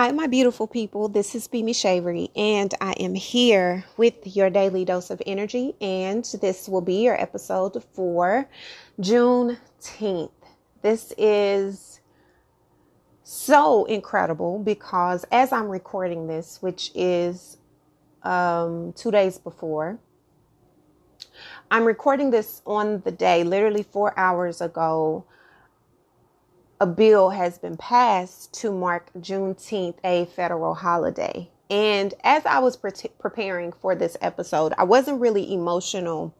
Hi, my beautiful people. This is Bimi Shavery, and I am here with your daily dose of energy. And this will be your episode for Juneteenth. This is so incredible because as I'm recording this, which is um, two days before, I'm recording this on the day, literally four hours ago a bill has been passed to mark Juneteenth a federal holiday. And as I was pre- preparing for this episode, I wasn't really emotional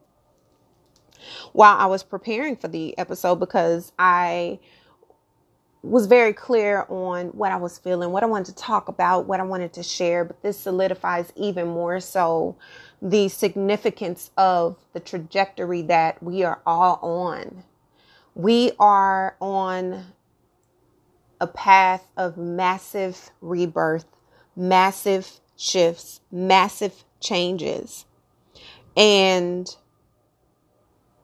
while I was preparing for the episode because I was very clear on what I was feeling, what I wanted to talk about, what I wanted to share. But this solidifies even more so the significance of the trajectory that we are all on. We are on a path of massive rebirth, massive shifts, massive changes. And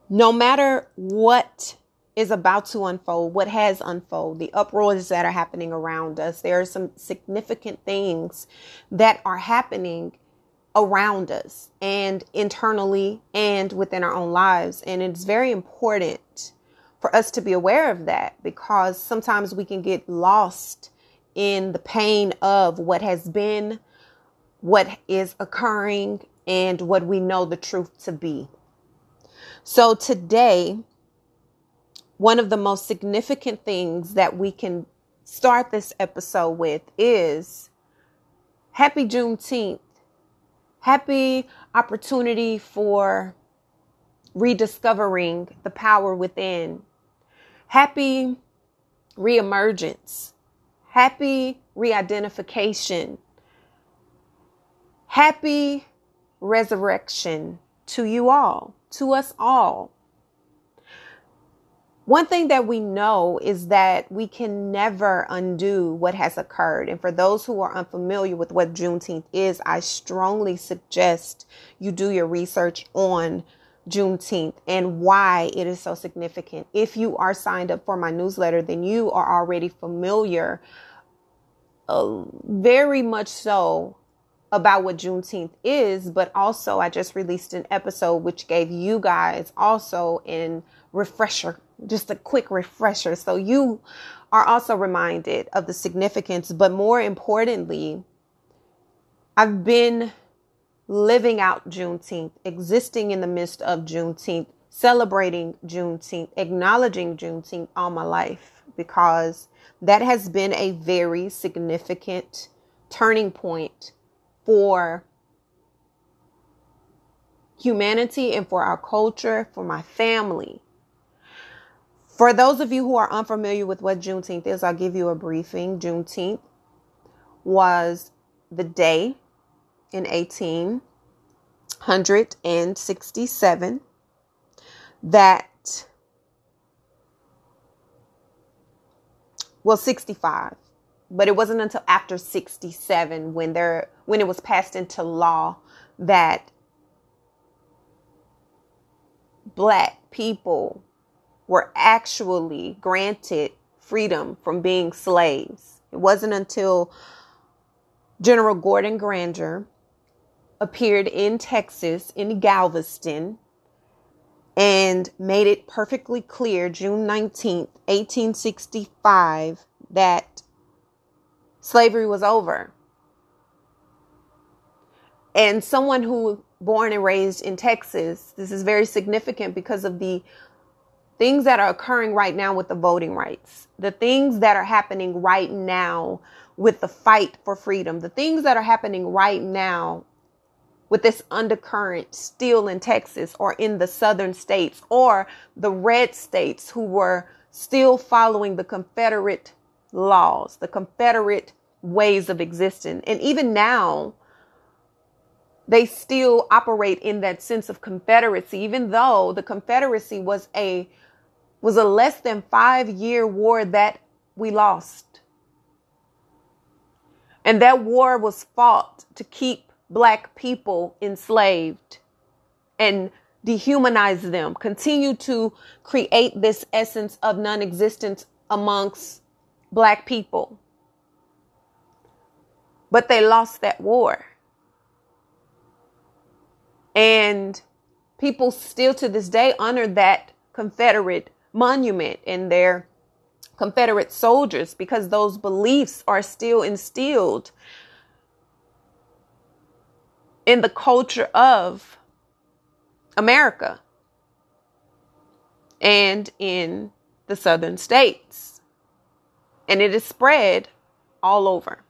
no matter what is about to unfold, what has unfolded, the uproars that are happening around us, there are some significant things that are happening around us and internally and within our own lives. And it's very important for us to be aware of that because sometimes we can get lost in the pain of what has been, what is occurring, and what we know the truth to be. So today, one of the most significant things that we can start this episode with is happy Juneteenth. Happy opportunity for rediscovering the power within happy reemergence, happy reidentification, happy resurrection to you all, to us all. One thing that we know is that we can never undo what has occurred. And for those who are unfamiliar with what Juneteenth is, I strongly suggest you do your research on Juneteenth and why it is so significant. If you are signed up for my newsletter, then you are already familiar, uh, very much so, about what Juneteenth is. But also, I just released an episode which gave you guys also in refresher, just a quick refresher. So you are also reminded of the significance, but more importantly, I've been living out Juneteenth, existing in the midst of Juneteenth, celebrating Juneteenth, acknowledging Juneteenth all my life because that has been a very significant turning point for humanity and for our culture, for my family. For those of you who are unfamiliar with what Juneteenth is, I'll give you a briefing. Juneteenth was the day in 1867 that well 65 but it wasn't until after 67 when there when it was passed into law that black people were actually granted freedom from being slaves. It wasn't until general gordon granger appeared in Texas, in Galveston, and made it perfectly clear June 19th, 1865, that slavery was over. And someone who born and raised in Texas, this is very significant because of the things that are occurring right now with the voting rights, the things that are happening right now with the fight for freedom, the things that are happening right now with this undercurrent still in Texas or in the southern states or the red states who were still following the Confederate laws, the Confederate ways of existing. And even now, they still operate in that sense of confederacy even though the confederacy was a was a less than 5 year war that we lost and that war was fought to keep black people enslaved and dehumanize them, continue to create this essence of non existence amongst black people. but they lost that war. And people still to this day honor that Confederate monument and their Confederate soldiers because those beliefs are still instilled in the culture of America and in the southern states. And it is spread all over.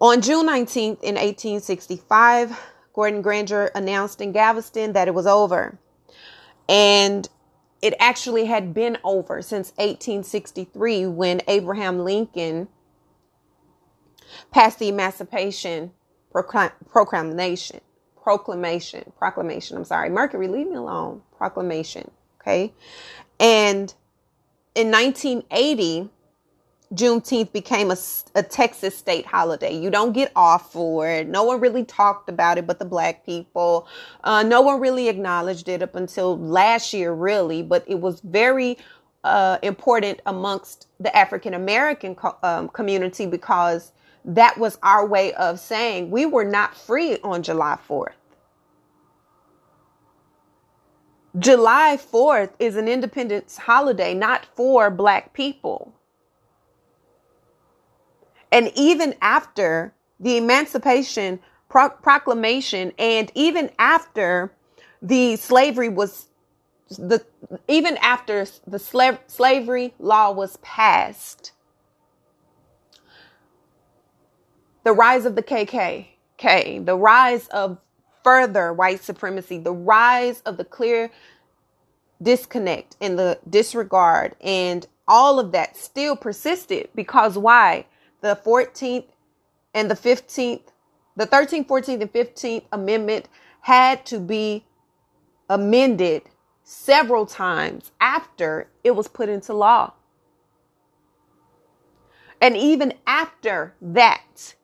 On June 19th in 1865, Gordon Granger announced in Galveston that it was over. And it actually had been over since 1863 when Abraham Lincoln passed the Emancipation Proclamation. Proclamation. Proclamation. I'm sorry. Mercury, leave me alone. Proclamation. Okay. And in 1980, Juneteenth became a, a Texas state holiday. You don't get off for it. No one really talked about it but the black people. Uh, no one really acknowledged it up until last year, really, but it was very uh, important amongst the African American co- um, community because that was our way of saying we were not free on July 4th. July 4th is an independence holiday, not for black people. And even after the Emancipation Pro- Proclamation, and even after the slavery was the even after the slave, slavery law was passed, the rise of the KKK, the rise of further white supremacy, the rise of the clear disconnect and the disregard and all of that still persisted because why? the 14th and the 15th, the 13th, 14th, and 15th Amendment had to be amended several times after it was put into law. And even after that,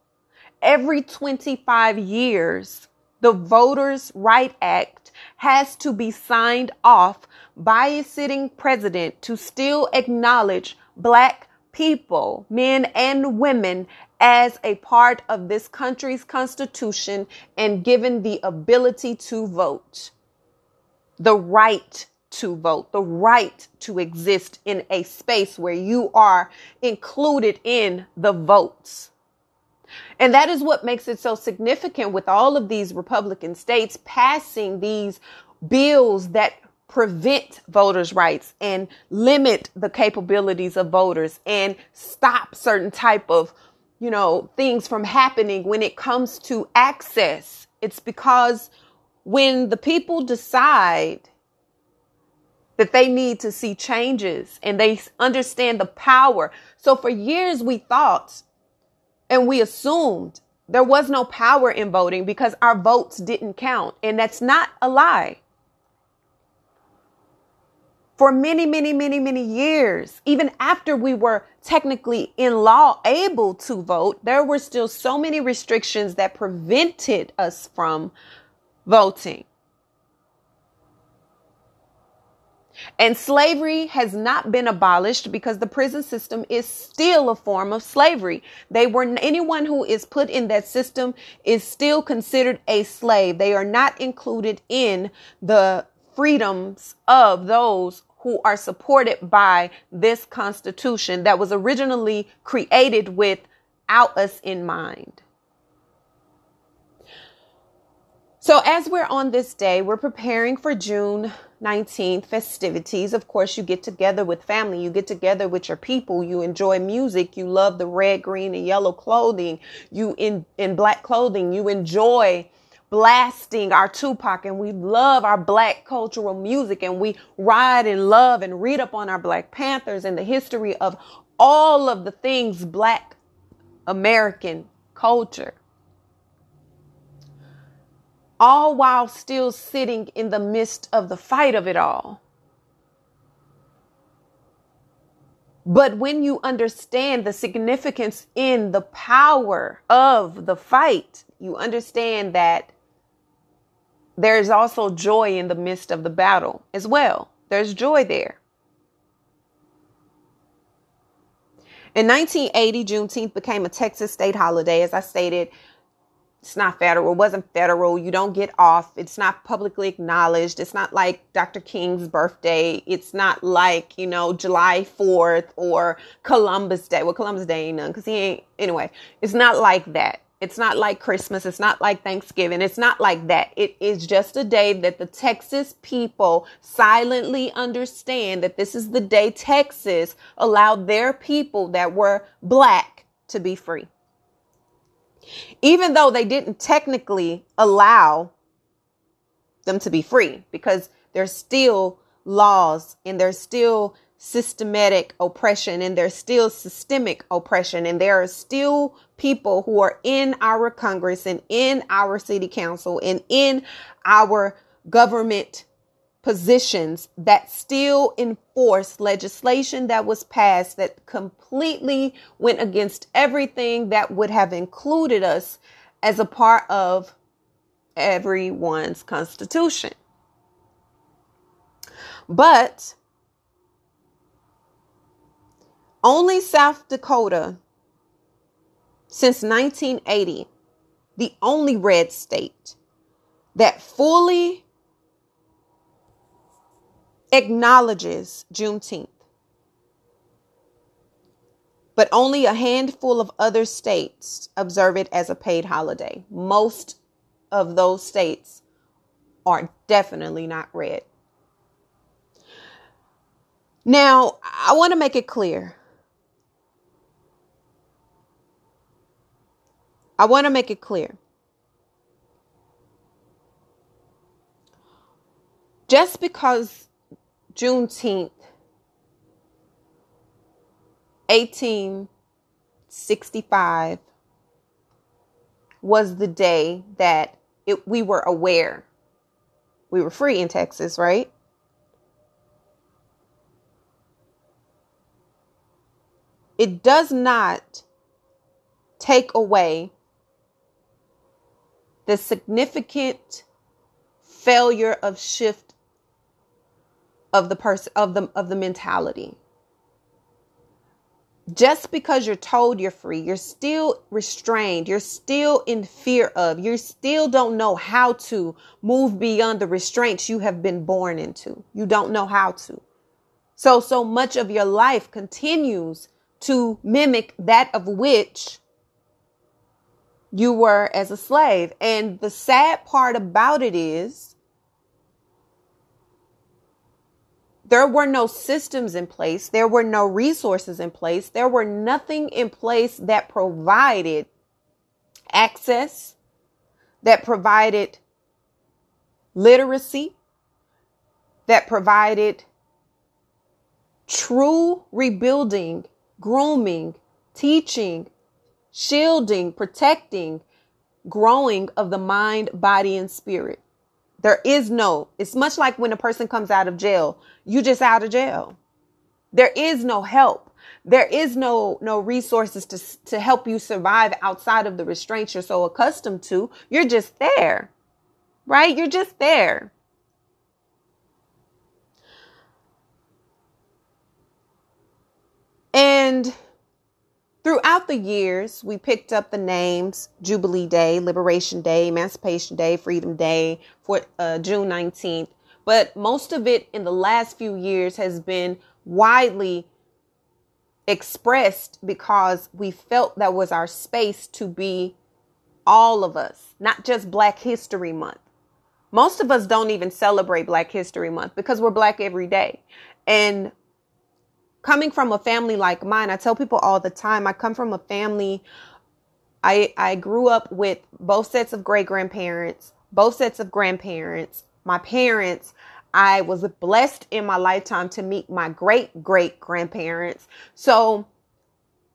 every 25 years, the Voters' Right Act has to be signed off by a sitting president to still acknowledge black people, men and women, as a part of this country's constitution and given the ability to vote, the right to vote, the right to exist in a space where you are included in the votes. And that is what makes it so significant with all of these Republican states passing these bills that prevent voters' rights and limit the capabilities of voters and stop certain type of, you know, things from happening when it comes to access. It's because when the people decide that they need to see changes and they understand the power. So for years we thought and we assumed there was no power in voting because our votes didn't count. And that's not a lie for many, many, many, many years, even after we were technically in law able to vote, there were still so many restrictions that prevented us from voting. And slavery has not been abolished because the prison system is still a form of slavery. They were anyone who is put in that system is still considered a slave. They are not included in the freedoms of those who are supported by this Constitution that was originally created without us in mind. So, as we're on this day, we're preparing for June 19th festivities. Of course, you get together with family, you get together with your people, you enjoy music, you love the red, green, and yellow clothing, you in, in black clothing, you enjoy blasting our Tupac and we love our black cultural music and we ride and love and read up on our Black Panthers and the history of all of the things black American culture. All while still sitting in the midst of the fight of it all. But when you understand the significance in the power of the fight, you understand that there's also joy in the midst of the battle as well. There's joy there. In 1980, Juneteenth became a Texas state holiday. As I stated, it's not federal, it wasn't federal. You don't get off. It's not publicly acknowledged. It's not like Dr. King's birthday. It's not like, you know, July 4th or Columbus Day. Well, Columbus Day ain't none because he ain't, anyway, it's not like that. It's not like Christmas. It's not like Thanksgiving. It's not like that. It is just a day that the Texas people silently understand that this is the day Texas allowed their people that were black to be free even though they didn't technically allow them to be free because there's still laws and there's still systematic oppression and there's still systemic oppression and there are still people who are in our congress and in our city council and in our government positions that still enforce legislation that was passed that completely went against everything that would have included us as a part of everyone's constitution. But only South Dakota since 1980, the only red state that fully acknowledges Juneteenth. But only a handful of other states observe it as a paid holiday. Most of those states are definitely not red. Now, I want to make it clear. I want to make it clear. Just because Juneteenth, 1865, was the day that it, we were aware we were free in Texas, right? It does not take away the significant failure of shift of the person of the of the mentality just because you're told you're free, you're still restrained, you're still in fear of, you still don't know how to move beyond the restraints you have been born into. You don't know how to. So, so much of your life continues to mimic that of which you were as a slave. And the sad part about it is There were no systems in place. There were no resources in place. There were nothing in place that provided access, that provided literacy, that provided true rebuilding, grooming, teaching, shielding, protecting, growing of the mind, body, and spirit. There is no, it's much like when a person comes out of jail, you just out of jail. There is no help. There is no no resources to to help you survive outside of the restraints you're so accustomed to. You're just there. Right? You're just there. And Throughout the years, we picked up the names Jubilee Day, Liberation Day, Emancipation Day, Freedom Day for uh, June 19th. But most of it in the last few years has been widely expressed because we felt that was our space to be all of us, not just Black History Month. Most of us don't even celebrate Black History Month because we're Black every day. And coming from a family like mine, I tell people all the time, I come from a family I I grew up with both sets of great grandparents, both sets of grandparents, my parents. I was blessed in my lifetime to meet my great great grandparents. So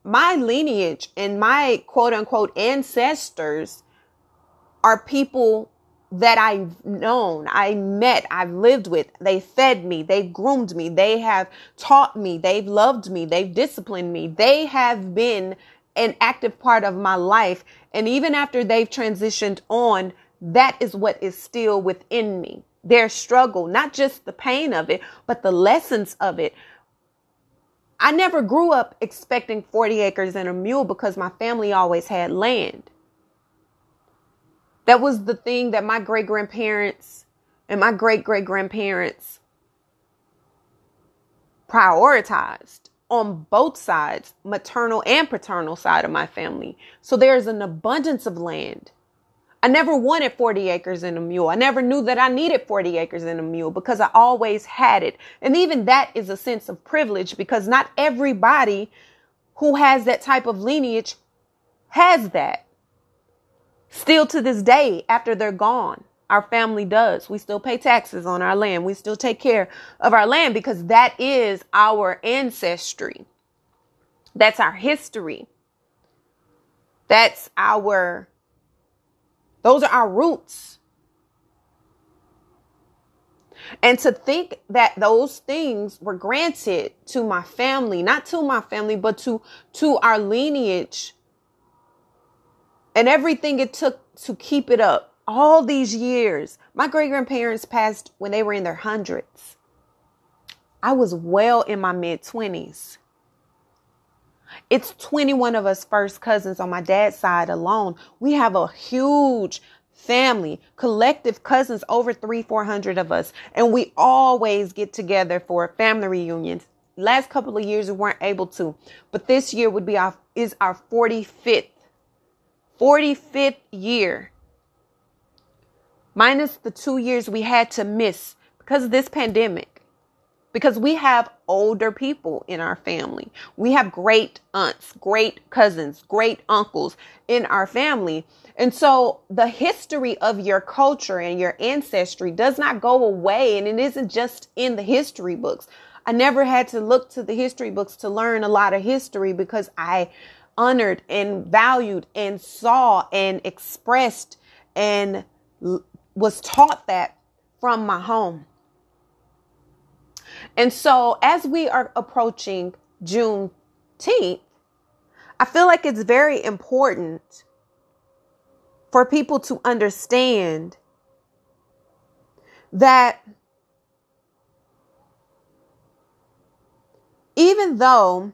my lineage and my quote unquote ancestors are people that I've known, I met, I've lived with. They fed me, they groomed me, they have taught me, they've loved me, they've disciplined me. They have been an active part of my life. And even after they've transitioned on, that is what is still within me. Their struggle, not just the pain of it, but the lessons of it. I never grew up expecting 40 acres and a mule because my family always had land. That was the thing that my great grandparents and my great great grandparents prioritized on both sides, maternal and paternal side of my family. So there's an abundance of land. I never wanted 40 acres and a mule. I never knew that I needed 40 acres and a mule because I always had it. And even that is a sense of privilege because not everybody who has that type of lineage has that. Still to this day, after they're gone, our family does. We still pay taxes on our land. We still take care of our land because that is our ancestry. That's our history. That's our, those are our roots. And to think that those things were granted to my family, not to my family, but to, to our lineage and everything it took to keep it up all these years. My great grandparents passed when they were in their hundreds. I was well in my mid 20s. It's 21 of us first cousins on my dad's side alone. We have a huge family, collective cousins, over three, 400 of us. And we always get together for family reunions. Last couple of years we weren't able to, but this year would be our, is our 45th, 45th year minus the two years we had to miss because of this pandemic. Because we have older people in our family. We have great aunts, great cousins, great uncles in our family. And so the history of your culture and your ancestry does not go away. And it isn't just in the history books. I never had to look to the history books to learn a lot of history because I honored and valued and saw and expressed and was taught that from my home. And so as we are approaching Juneteenth, I feel like it's very important for people to understand that even though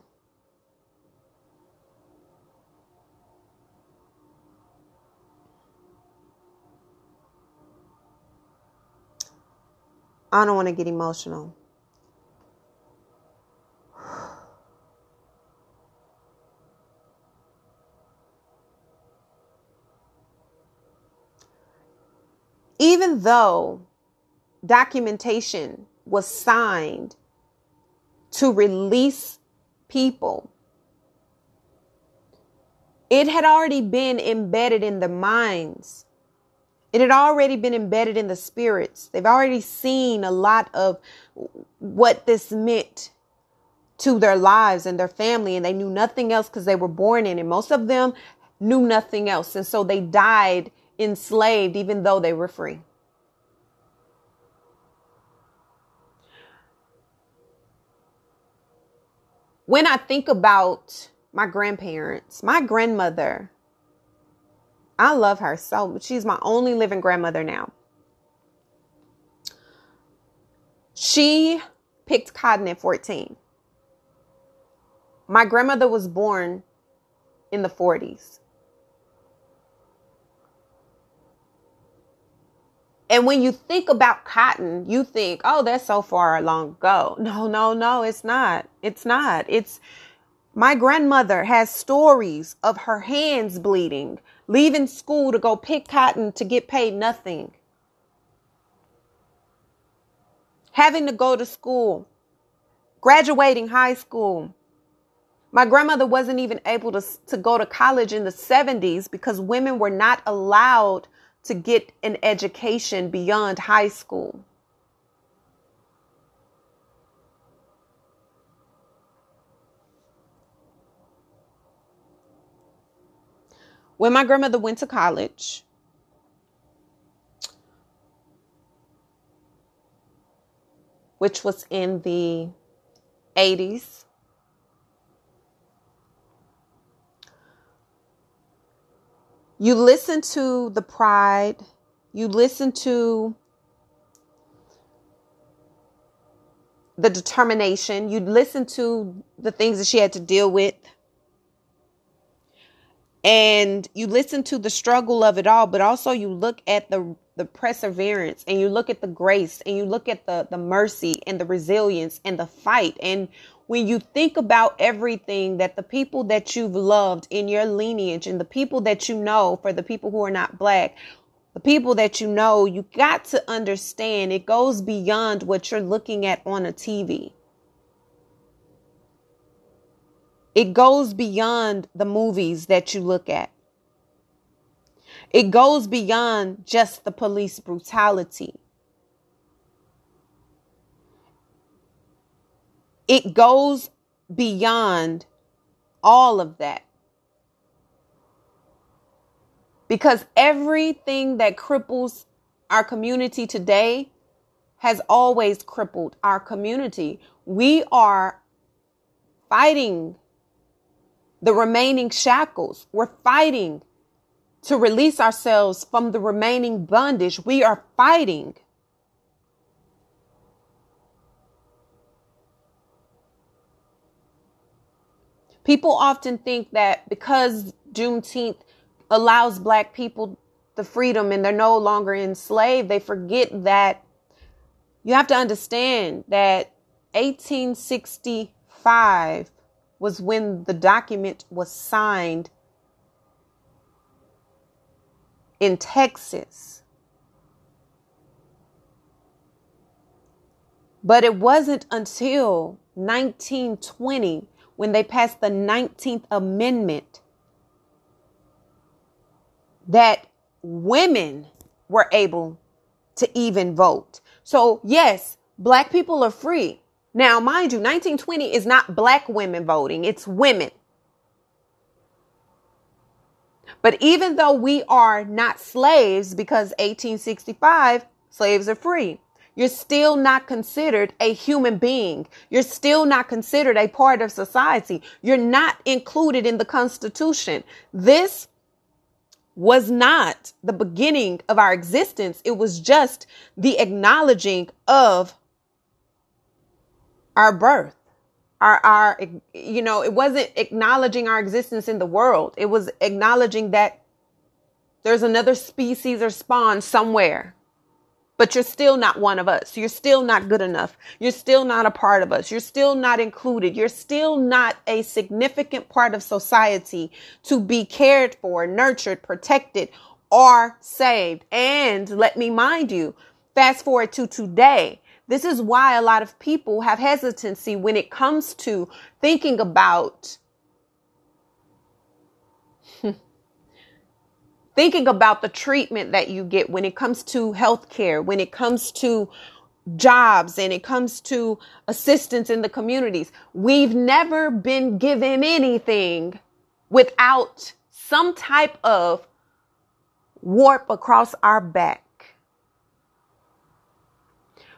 I don't want to get emotional. Even though documentation was signed to release people, it had already been embedded in the minds it had already been embedded in the spirits. They've already seen a lot of what this meant to their lives and their family, and they knew nothing else because they were born in it. Most of them knew nothing else. And so they died enslaved, even though they were free. When I think about my grandparents, my grandmother I love her so she's my only living grandmother now. She picked cotton at 14. My grandmother was born in the 40s. And when you think about cotton, you think, oh, that's so far long ago. No, no, no, it's not. It's not. It's my grandmother has stories of her hands bleeding, leaving school to go pick cotton to get paid nothing, having to go to school, graduating high school. My grandmother wasn't even able to, to go to college in the 70s because women were not allowed to get an education beyond high school. When my grandmother went to college, which was in the 80s, you listen to the pride, you listen to the determination, you listen to the things that she had to deal with, and you listen to the struggle of it all, but also you look at the the perseverance and you look at the grace and you look at the the mercy and the resilience and the fight and when you think about everything that the people that you've loved in your lineage and the people that you know for the people who are not black the people that you know, you got to understand it goes beyond what you're looking at on a TV. It goes beyond the movies that you look at. It goes beyond just the police brutality. It goes beyond all of that. Because everything that cripples our community today has always crippled our community. We are fighting the remaining shackles. We're fighting to release ourselves from the remaining bondage. We are fighting. People often think that because Juneteenth allows black people the freedom and they're no longer enslaved, they forget that you have to understand that 1865 was when the document was signed in Texas. But it wasn't until 1920 when they passed the 19th Amendment that women were able to even vote. So, yes, black people are free. Now, mind you, 1920 is not black women voting, it's women. But even though we are not slaves because 1865 slaves are free, you're still not considered a human being. You're still not considered a part of society. You're not included in the Constitution. This was not the beginning of our existence. It was just the acknowledging of our birth. Our, our, you know, it wasn't acknowledging our existence in the world. It was acknowledging that there's another species or spawn somewhere but you're still not one of us. You're still not good enough. You're still not a part of us. You're still not included. You're still not a significant part of society to be cared for, nurtured, protected, or saved. And let me mind you, fast forward to today. This is why a lot of people have hesitancy when it comes to thinking about thinking about the treatment that you get when it comes to healthcare, when it comes to jobs and it comes to assistance in the communities. We've never been given anything without some type of warp across our back.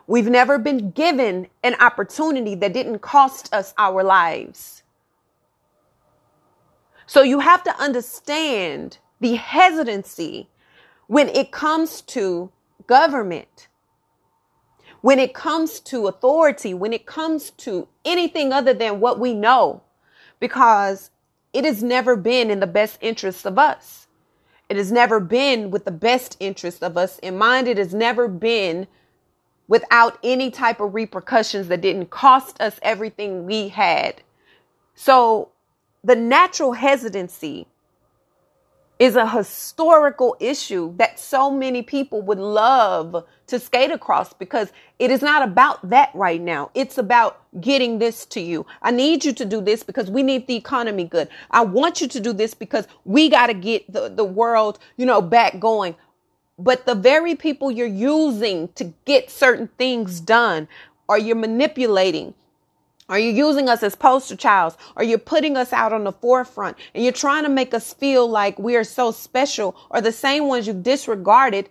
We've never been given an opportunity that didn't cost us our lives. So you have to understand the hesitancy when it comes to government, when it comes to authority, when it comes to anything other than what we know, because it has never been in the best interest of us. It has never been with the best interest of us in mind. It has never been without any type of repercussions that didn't cost us everything we had. So the natural hesitancy is a historical issue that so many people would love to skate across because it is not about that right now. It's about getting this to you. I need you to do this because we need the economy good. I want you to do this because we got to get the, the world, you know, back going. But the very people you're using to get certain things done or you're manipulating are you using us as poster childs? Are you putting us out on the forefront and you're trying to make us feel like we are so special or the same ones you've disregarded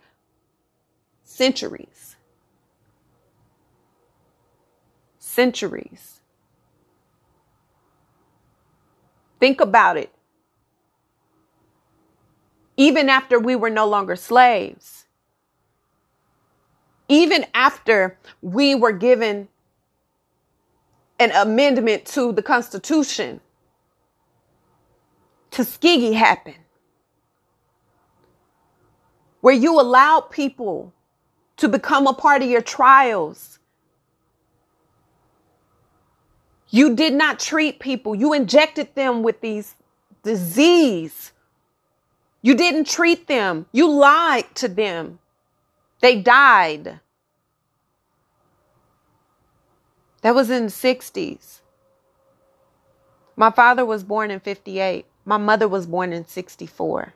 centuries? Centuries. Think about it. Even after we were no longer slaves, even after we were given an amendment to the Constitution. Tuskegee happened, where you allowed people to become a part of your trials. You did not treat people, you injected them with these disease. You didn't treat them, you lied to them. They died. That was in the 60s. My father was born in 58. My mother was born in 64.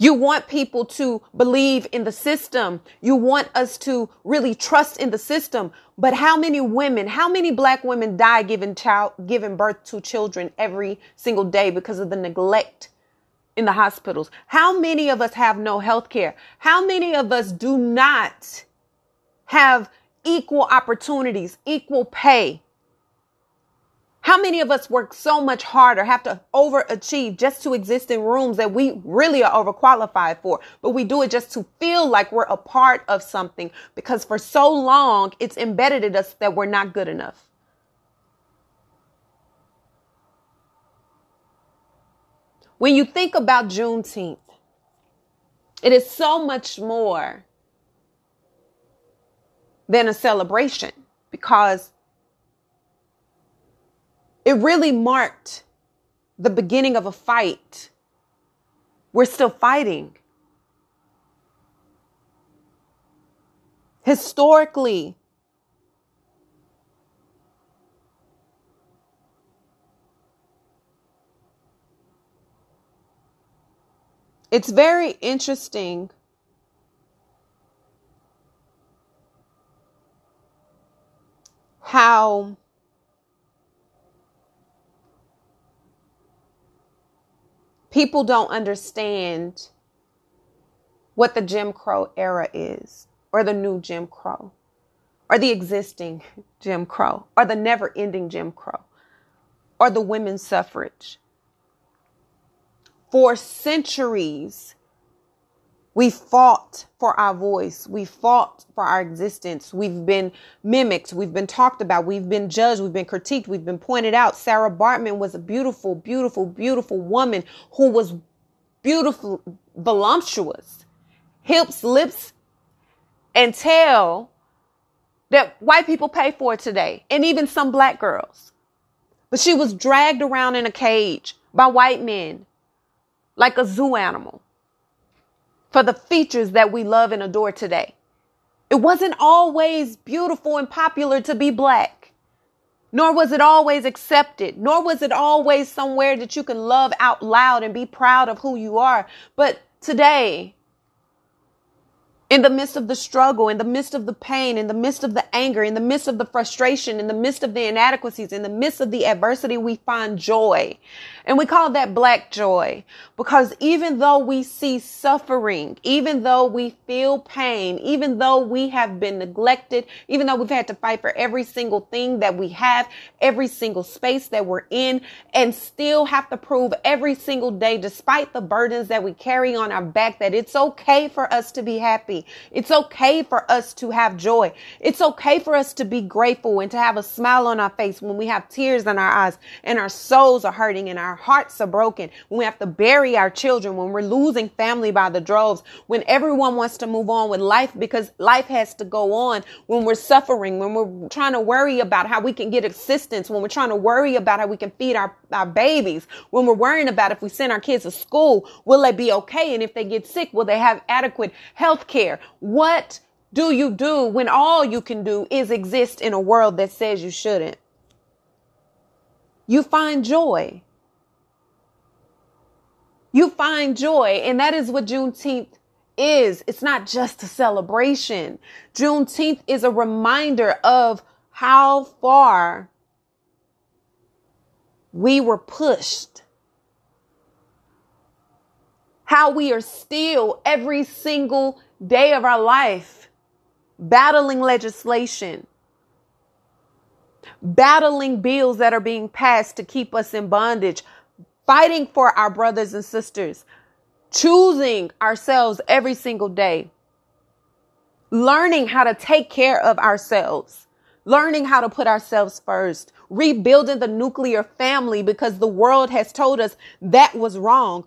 You want people to believe in the system. You want us to really trust in the system. But how many women, how many black women die giving child, giving birth to children every single day because of the neglect in the hospitals? How many of us have no health care? How many of us do not have equal opportunities, equal pay? How many of us work so much harder, have to overachieve just to exist in rooms that we really are overqualified for, but we do it just to feel like we're a part of something because for so long it's embedded in us that we're not good enough. When you think about Juneteenth, it is so much more than a celebration because it really marked the beginning of a fight. We're still fighting. Historically, it's very interesting how people don't understand what the Jim Crow era is, or the new Jim Crow, or the existing Jim Crow, or the never ending Jim Crow, or the women's suffrage. For centuries, we fought for our voice. We fought for our existence. We've been mimicked. We've been talked about. We've been judged. We've been critiqued. We've been pointed out. Sarah Bartman was a beautiful, beautiful, beautiful woman who was beautiful, voluptuous, hips, lips, and tail that white people pay for today, and even some black girls. But she was dragged around in a cage by white men like a zoo animal for the features that we love and adore today. It wasn't always beautiful and popular to be black, nor was it always accepted, nor was it always somewhere that you can love out loud and be proud of who you are. But today, in the midst of the struggle, in the midst of the pain, in the midst of the anger, in the midst of the frustration, in the midst of the inadequacies, in the midst of the adversity, we find joy. And we call that black joy because even though we see suffering, even though we feel pain, even though we have been neglected, even though we've had to fight for every single thing that we have, every single space that we're in, and still have to prove every single day, despite the burdens that we carry on our back, that it's okay for us to be happy it's okay for us to have joy. It's okay for us to be grateful and to have a smile on our face when we have tears in our eyes and our souls are hurting and our hearts are broken. When we have to bury our children, when we're losing family by the droves, when everyone wants to move on with life because life has to go on, when we're suffering, when we're trying to worry about how we can get assistance, when we're trying to worry about how we can feed our, our babies, when we're worrying about if we send our kids to school, will they be okay? And if they get sick, will they have adequate health care? Care. What do you do when all you can do is exist in a world that says you shouldn't? You find joy. You find joy. And that is what Juneteenth is. It's not just a celebration. Juneteenth is a reminder of how far we were pushed. How we are still every single day of our life battling legislation, battling bills that are being passed to keep us in bondage, fighting for our brothers and sisters, choosing ourselves every single day. learning how to take care of ourselves, learning how to put ourselves first, rebuilding the nuclear family because the world has told us that was wrong.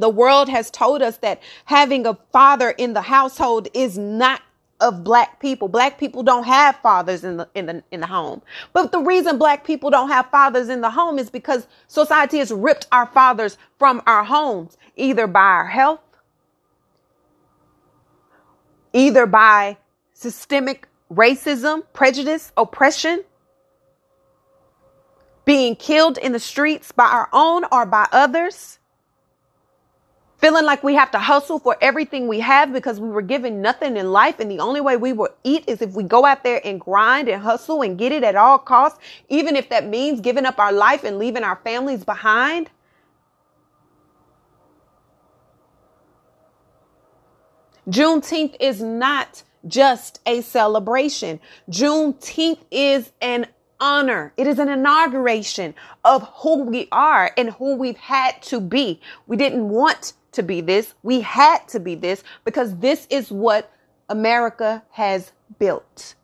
The world has told us that having a father in the household is not of black people. Black people don't have fathers in the in the in the home. But the reason black people don't have fathers in the home is because society has ripped our fathers from our homes, either by our health, either by systemic racism, prejudice, oppression, being killed in the streets by our own or by others, feeling like we have to hustle for everything we have because we were given nothing in life. And the only way we will eat is if we go out there and grind and hustle and get it at all costs, even if that means giving up our life and leaving our families behind. Juneteenth is not just a celebration. Juneteenth is an honor. It is an inauguration of who we are and who we've had to be. We didn't want to be this. We had to be this because this is what America has built.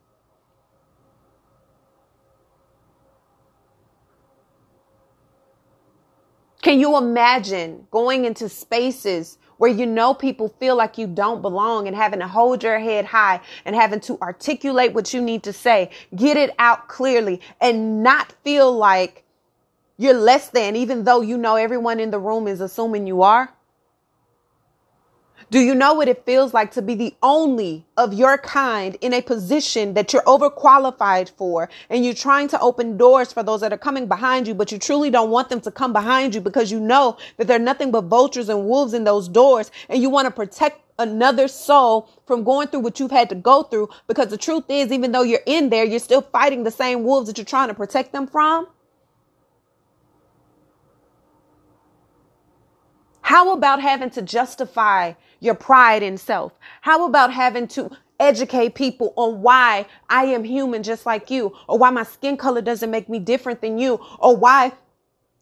Can you imagine going into spaces where you know people feel like you don't belong and having to hold your head high and having to articulate what you need to say, get it out clearly and not feel like you're less than, even though you know everyone in the room is assuming you are? Do you know what it feels like to be the only of your kind in a position that you're overqualified for and you're trying to open doors for those that are coming behind you, but you truly don't want them to come behind you because you know that they're nothing but vultures and wolves in those doors and you want to protect another soul from going through what you've had to go through because the truth is, even though you're in there, you're still fighting the same wolves that you're trying to protect them from. How about having to justify your pride in self? How about having to educate people on why I am human just like you, or why my skin color doesn't make me different than you, or why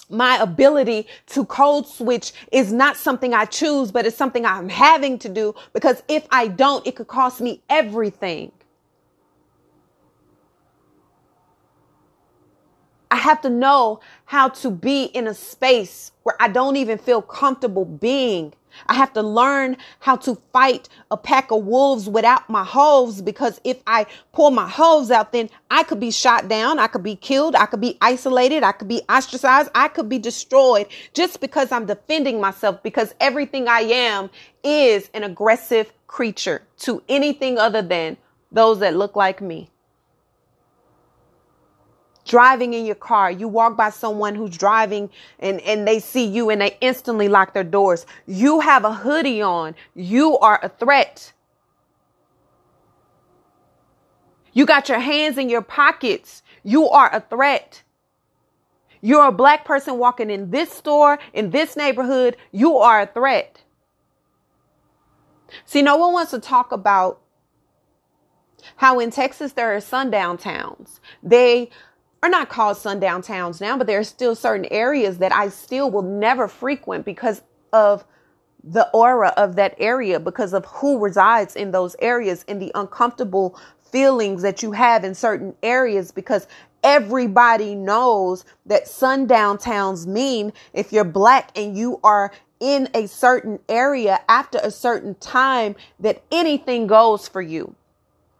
my ability to code switch is not something I choose, but it's something I'm having to do because if I don't, it could cost me everything. I have to know how to be in a space where I don't even feel comfortable being I have to learn how to fight a pack of wolves without my hooves because if I pull my hooves out, then I could be shot down. I could be killed. I could be isolated. I could be ostracized. I could be destroyed just because I'm defending myself because everything I am is an aggressive creature to anything other than those that look like me driving in your car, you walk by someone who's driving and, and they see you and they instantly lock their doors. You have a hoodie on. You are a threat. You got your hands in your pockets. You are a threat. You're a black person walking in this store, in this neighborhood. You are a threat. See, no one wants to talk about how in Texas there are sundown towns. They are not called sundown towns now, but there are still certain areas that I still will never frequent because of the aura of that area, because of who resides in those areas and the uncomfortable feelings that you have in certain areas because everybody knows that sundown towns mean if you're black and you are in a certain area after a certain time that anything goes for you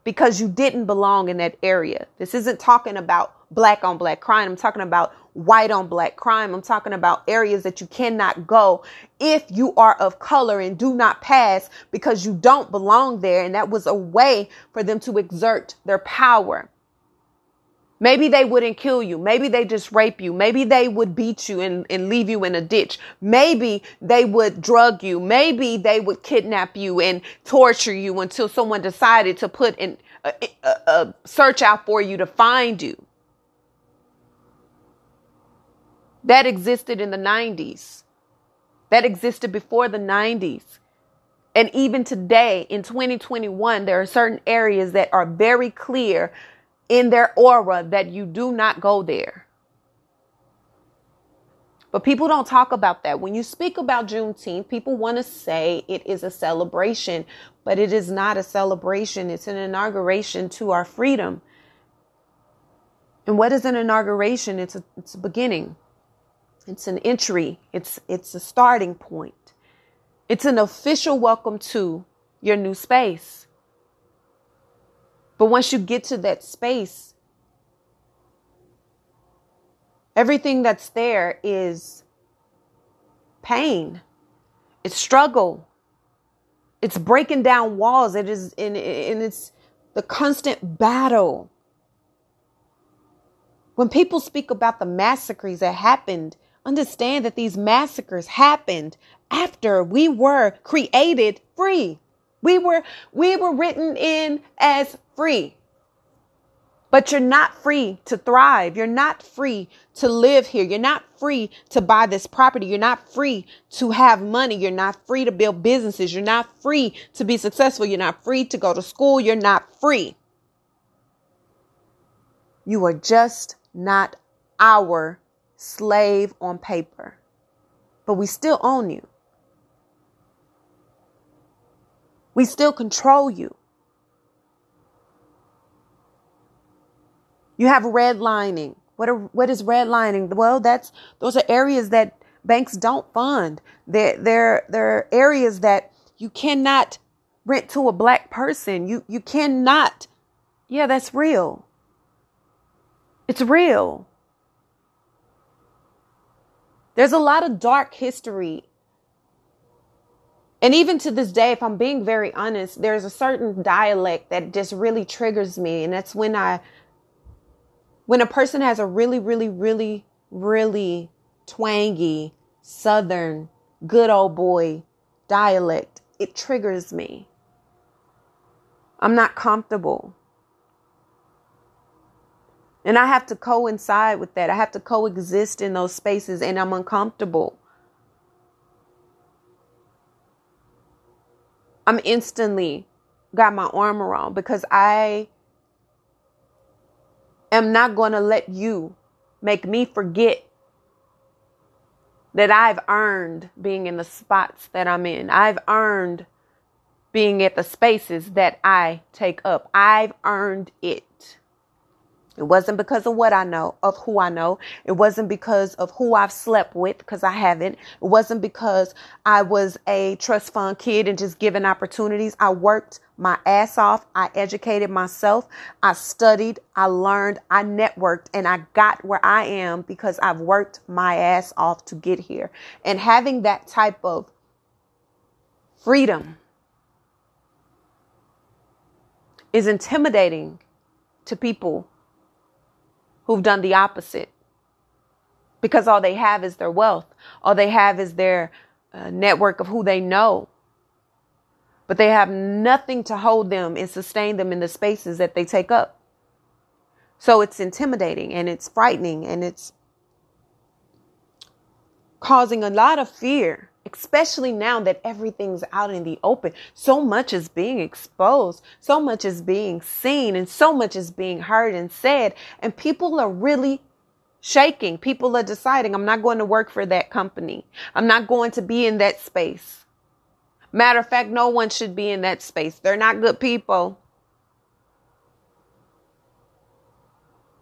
because you didn't belong in that area. This isn't talking about black on black crime. I'm talking about white on black crime. I'm talking about areas that you cannot go if you are of color and do not pass because you don't belong there. And that was a way for them to exert their power. Maybe they wouldn't kill you. Maybe they just rape you. Maybe they would beat you and, and leave you in a ditch. Maybe they would drug you. Maybe they would kidnap you and torture you until someone decided to put in a, a, a search out for you to find you. That existed in the 90s. That existed before the 90s. And even today in 2021, there are certain areas that are very clear in their aura that you do not go there. But people don't talk about that. When you speak about Juneteenth, people want to say it is a celebration, but it is not a celebration. It's an inauguration to our freedom. And what is an inauguration? It's a, it's a beginning. It's an entry. It's, it's a starting point. It's an official welcome to your new space. But once you get to that space, Everything that's there is pain, it's struggle, it's breaking down walls, it is, and, and it's the constant battle. When people speak about the massacres that happened, understand that these massacres happened after we were created free. We were we were written in as free. But you're not free to thrive. You're not free to live here. You're not free to buy this property. You're not free to have money. You're not free to build businesses. You're not free to be successful. You're not free to go to school. You're not free. You are just not our slave on paper. But we still own you. We still control you. You have redlining. What are, what is redlining? Well, that's those are areas that banks don't fund. They're they're they're areas that you cannot rent to a black person. You you cannot. Yeah, that's real. It's real. There's a lot of dark history. And even to this day, if I'm being very honest, there's a certain dialect that just really triggers me. And that's when I when a person has a really, really, really, really twangy, southern, good old boy dialect, it triggers me. I'm not comfortable. And I have to coincide with that. I have to coexist in those spaces, and I'm uncomfortable. I'm instantly got my arm around because I am not going to let you make me forget that I've earned being in the spots that I'm in. I've earned being at the spaces that I take up. I've earned it. It wasn't because of what I know, of who I know. It wasn't because of who I've slept with, because I haven't. It wasn't because I was a trust fund kid and just given opportunities. I worked my ass off. I educated myself. I studied. I learned. I networked and I got where I am because I've worked my ass off to get here. And having that type of freedom is intimidating to people who've done the opposite because all they have is their wealth. All they have is their uh, network of who they know. But they have nothing to hold them and sustain them in the spaces that they take up. So it's intimidating and it's frightening and it's causing a lot of fear especially now that everything's out in the open. So much is being exposed, so much is being seen, and so much is being heard and said. And people are really shaking. People are deciding, I'm not going to work for that company. I'm not going to be in that space. Matter of fact, no one should be in that space. They're not good people.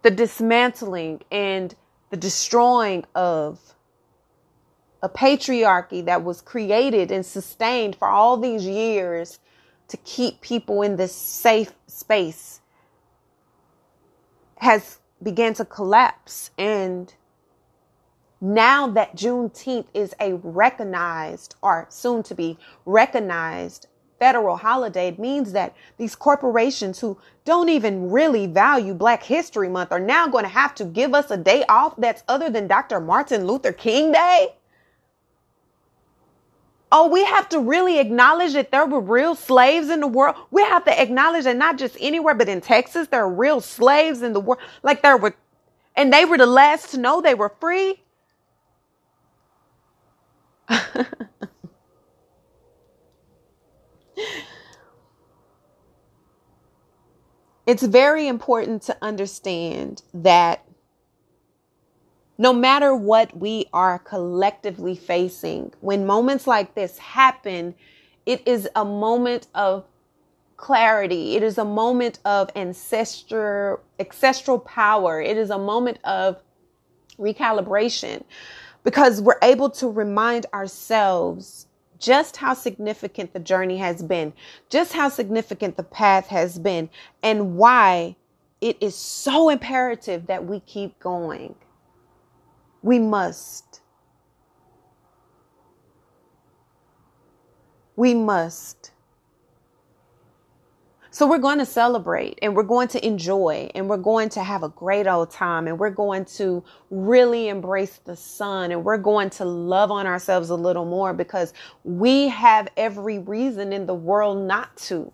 The dismantling and the destroying of a patriarchy that was created and sustained for all these years to keep people in this safe space has began to collapse and now that Juneteenth is a recognized or soon to be recognized federal holiday, it means that these corporations who don't even really value Black History Month are now going to have to give us a day off that's other than Dr. Martin Luther King Day. Oh, we have to really acknowledge that there were real slaves in the world. We have to acknowledge that not just anywhere, but in Texas, there are real slaves in the world. Like there were, and they were the last to know they were free. it's very important to understand that No matter what we are collectively facing, when moments like this happen, it is a moment of clarity. It is a moment of ancestor, ancestral power. It is a moment of recalibration because we're able to remind ourselves just how significant the journey has been, just how significant the path has been, and why it is so imperative that we keep going. We must. We must. So we're going to celebrate and we're going to enjoy and we're going to have a great old time and we're going to really embrace the sun and we're going to love on ourselves a little more because we have every reason in the world not to.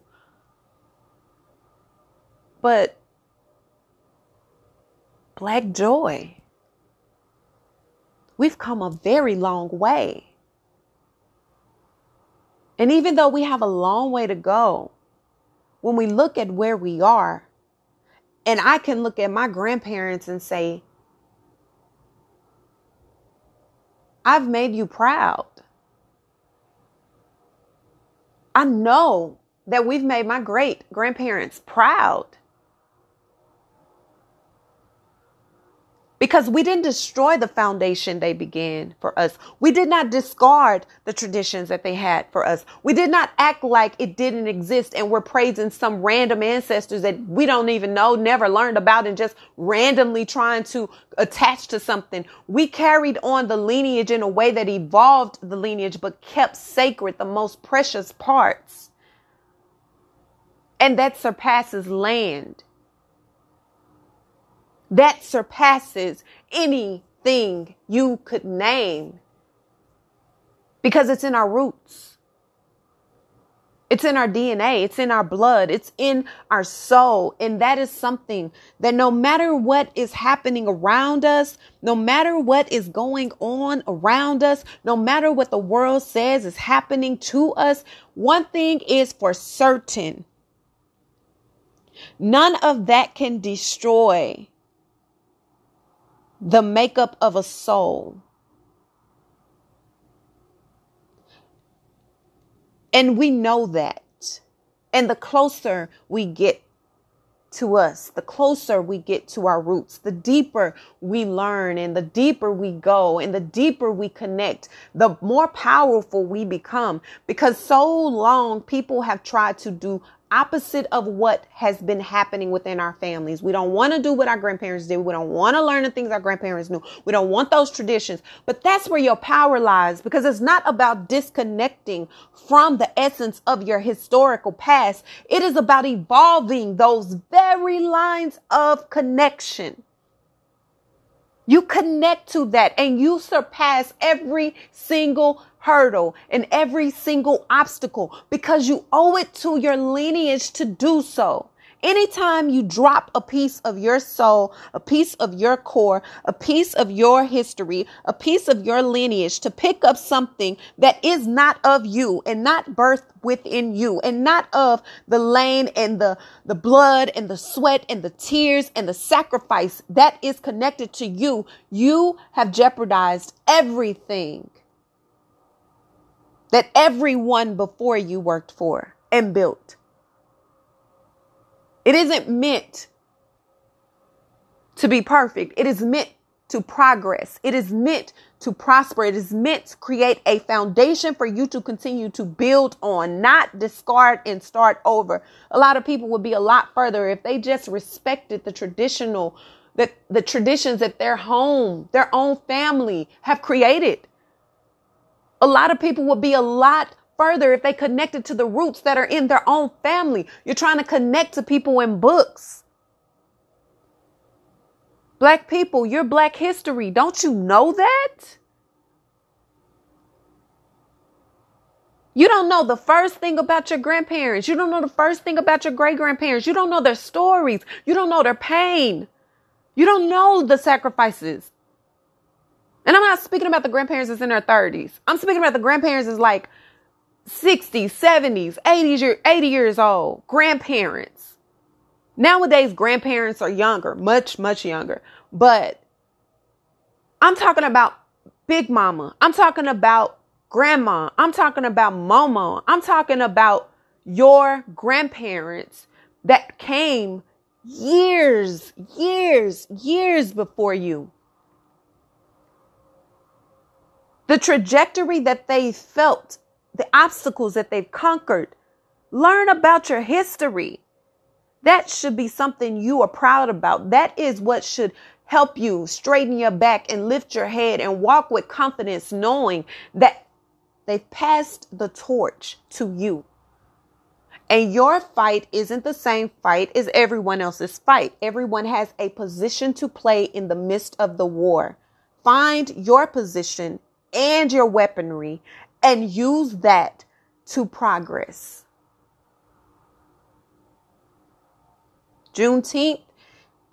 But black joy. We've come a very long way. And even though we have a long way to go, when we look at where we are, and I can look at my grandparents and say, I've made you proud. I know that we've made my great grandparents proud. Because we didn't destroy the foundation they began for us. We did not discard the traditions that they had for us. We did not act like it didn't exist and we're praising some random ancestors that we don't even know, never learned about, and just randomly trying to attach to something. We carried on the lineage in a way that evolved the lineage, but kept sacred the most precious parts. And that surpasses land that surpasses anything you could name because it's in our roots. It's in our DNA. It's in our blood. It's in our soul. And that is something that no matter what is happening around us, no matter what is going on around us, no matter what the world says is happening to us, one thing is for certain. None of that can destroy the makeup of a soul. And we know that. And the closer we get to us, the closer we get to our roots, the deeper we learn and the deeper we go and the deeper we connect, the more powerful we become. Because so long people have tried to do opposite of what has been happening within our families. We don't want to do what our grandparents did. We don't want to learn the things our grandparents knew. We don't want those traditions. But that's where your power lies because it's not about disconnecting from the essence of your historical past. It is about evolving those very lines of connection. You connect to that and you surpass every single hurdle and every single obstacle because you owe it to your lineage to do so. Anytime you drop a piece of your soul, a piece of your core, a piece of your history, a piece of your lineage to pick up something that is not of you and not birthed within you and not of the lane and the, the blood and the sweat and the tears and the sacrifice that is connected to you, you have jeopardized everything that everyone before you worked for and built. It isn't meant to be perfect. It is meant to progress. It is meant to prosper. It is meant to create a foundation for you to continue to build on, not discard and start over. A lot of people would be a lot further if they just respected the traditional The, the traditions that their home, their own family have created. A lot of people would be a lot further if they connected to the roots that are in their own family. You're trying to connect to people in books. Black people, you're black history. Don't you know that? You don't know the first thing about your grandparents. You don't know the first thing about your great grandparents. You don't know their stories. You don't know their pain. You don't know the sacrifices. And I'm not speaking about the grandparents that's in their 30s. I'm speaking about the grandparents that's like 60s, 70s, 80s, 80 years old. Grandparents. Nowadays, grandparents are younger, much, much younger. But I'm talking about Big Mama. I'm talking about Grandma. I'm talking about Momo. I'm talking about your grandparents that came years, years, years before you. The trajectory that they felt, the obstacles that they've conquered. Learn about your history. That should be something you are proud about. That is what should help you straighten your back and lift your head and walk with confidence, knowing that they've passed the torch to you. And your fight isn't the same fight as everyone else's fight. Everyone has a position to play in the midst of the war. Find your position and your weaponry and use that to progress. Juneteenth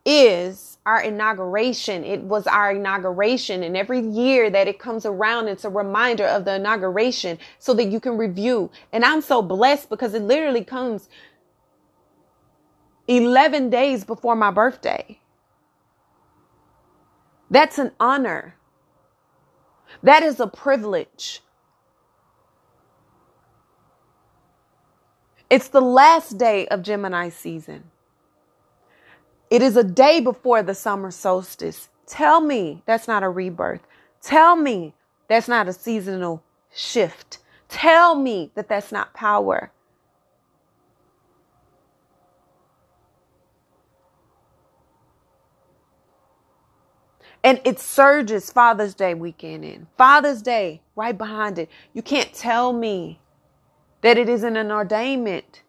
is our inauguration. It was our inauguration. And every year that it comes around, it's a reminder of the inauguration so that you can review. And I'm so blessed because it literally comes 11 days before my birthday. That's an honor. That is a privilege. It's the last day of Gemini season. It is a day before the summer solstice. Tell me that's not a rebirth. Tell me that's not a seasonal shift. Tell me that that's not power. And it surges Father's Day weekend in. Father's Day right behind it. You can't tell me that it isn't an ordainment.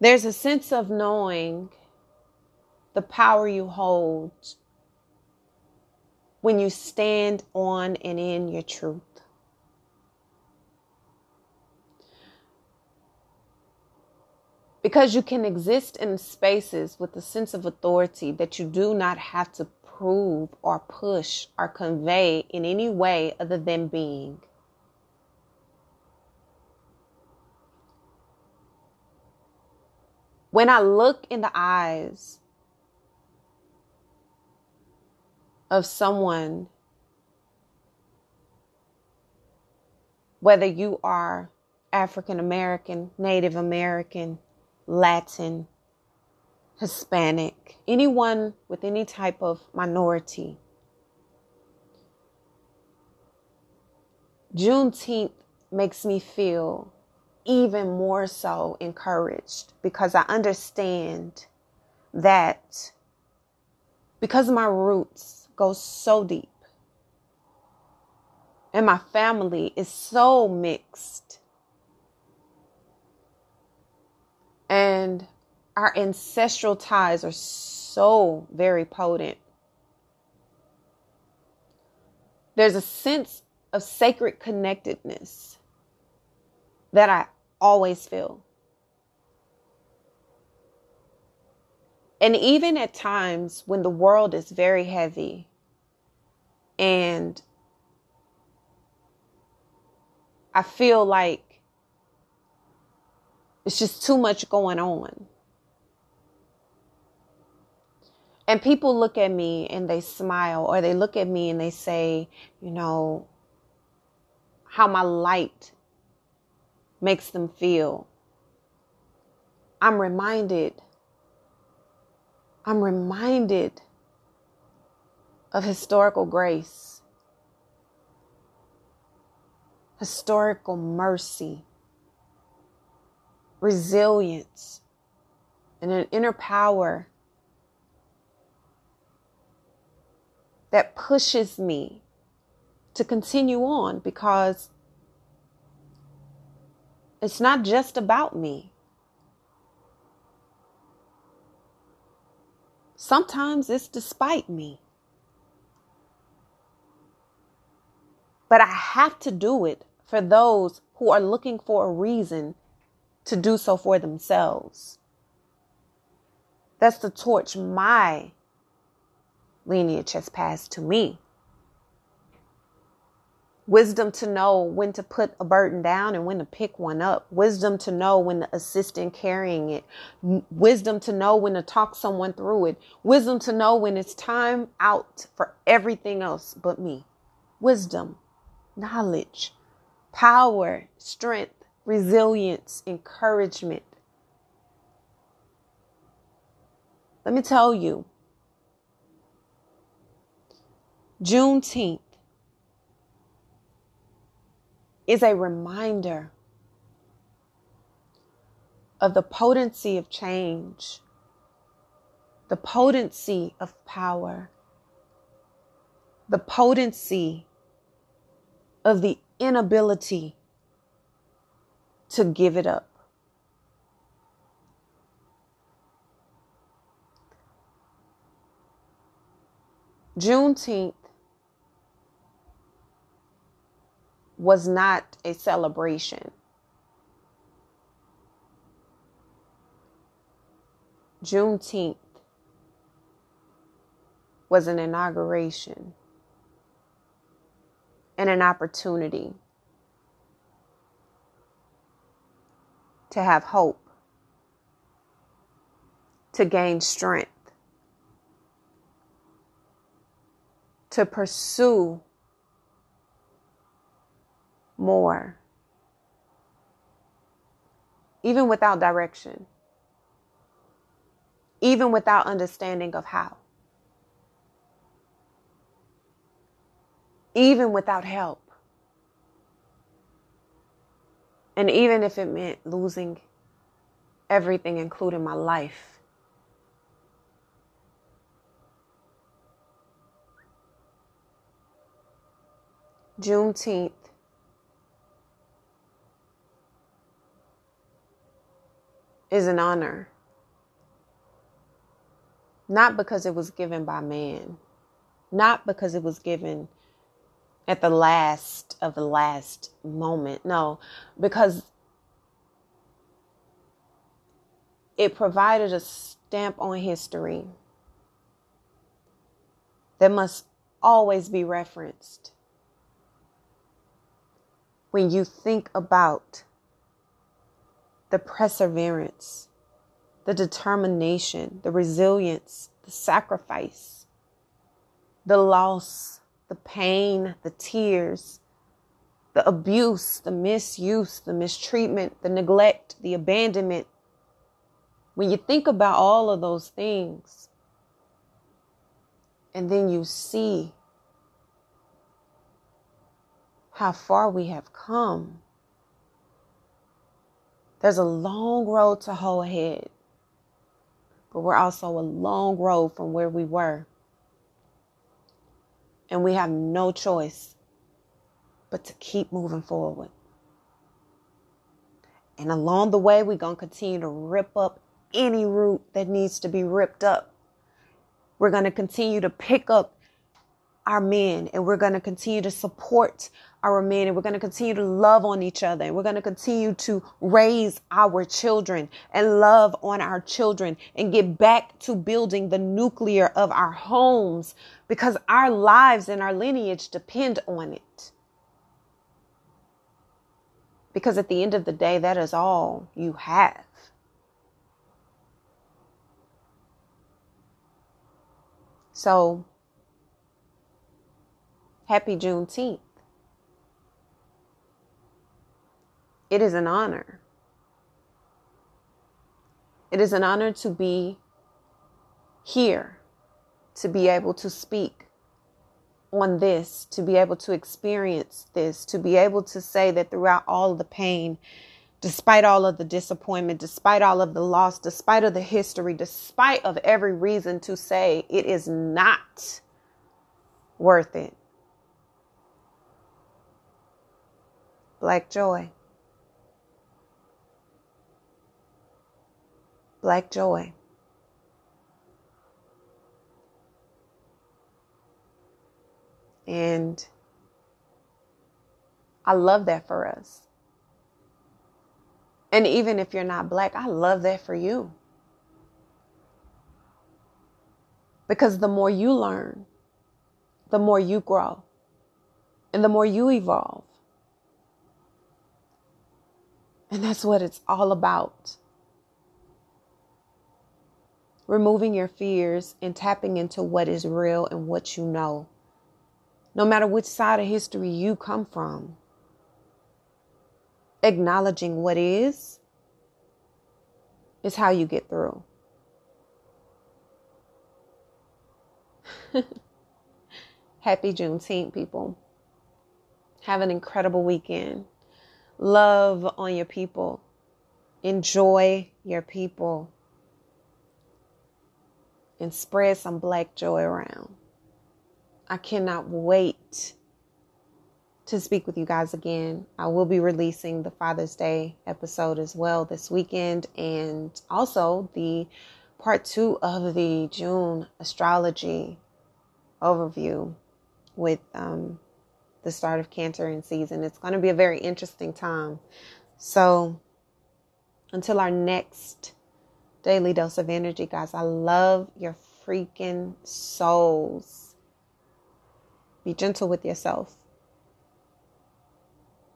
There's a sense of knowing the power you hold when you stand on and in your truth. Because you can exist in spaces with a sense of authority that you do not have to prove or push or convey in any way other than being. When I look in the eyes of someone, whether you are African American, Native American, Latin, Hispanic, anyone with any type of minority, Juneteenth makes me feel even more so encouraged because I understand that because my roots go so deep and my family is so mixed and our ancestral ties are so very potent. There's a sense of sacred connectedness that I always feel. And even at times when the world is very heavy and I feel like it's just too much going on. And people look at me and they smile, or they look at me and they say, you know, how my light makes them feel. I'm reminded, I'm reminded of historical grace, historical mercy, resilience, and an inner power that pushes me to continue on because it's not just about me. Sometimes it's despite me. But I have to do it for those who are looking for a reason to do so for themselves. That's the torch my lineage has passed to me. Wisdom to know when to put a burden down and when to pick one up. Wisdom to know when to assist in carrying it. Wisdom to know when to talk someone through it. Wisdom to know when it's time out for everything else but me. Wisdom, knowledge, power, strength, resilience, encouragement. Let me tell you, Juneteenth is a reminder of the potency of change, the potency of power, the potency of the inability to give it up. Juneteenth was not a celebration. Juneteenth was an inauguration and an opportunity to have hope, to gain strength, to pursue more, even without direction, even without understanding of how, even without help. And even if it meant losing everything, including my life. Juneteenth is an honor. Not because it was given by man, not because it was given at the last of the last moment. No, because it provided a stamp on history that must always be referenced when you think about the perseverance, the determination, the resilience, the sacrifice, the loss, the pain, the tears, the abuse, the misuse, the mistreatment, the neglect, the abandonment. When you think about all of those things, and then you see how far we have come there's a long road to hoe ahead, but we're also a long road from where we were. And we have no choice but to keep moving forward. And along the way, we're going to continue to rip up any root that needs to be ripped up. We're going to continue to pick up our men and we're going to continue to support our men and we're going to continue to love on each other and we're going to continue to raise our children and love on our children and get back to building the nuclear of our homes because our lives and our lineage depend on it. Because at the end of the day, that is all you have. So, happy Juneteenth. It is an honor. It is an honor to be here, to be able to speak on this, to be able to experience this, to be able to say that throughout all of the pain, despite all of the disappointment, despite all of the loss, despite of the history, despite of every reason to say it is not worth it. Black joy. Black joy. And I love that for us. And even if you're not black, I love that for you. Because the more you learn, the more you grow. and the more you evolve. And that's what it's all about. Removing your fears and tapping into what is real and what you know. No matter which side of history you come from, acknowledging what is is how you get through. Happy Juneteenth, people. Have an incredible weekend. Love on your people. Enjoy your people. And spread some black joy around. I cannot wait to speak with you guys again. I will be releasing the Father's Day episode as well this weekend and also the part two of the June astrology overview with um, the start of Cancerian season. It's going to be a very interesting time. So, until our next daily dose of energy, guys, I love your freaking souls. Be gentle with yourself.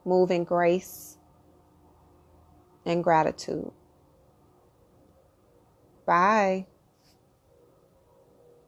Move in grace and gratitude. Bye.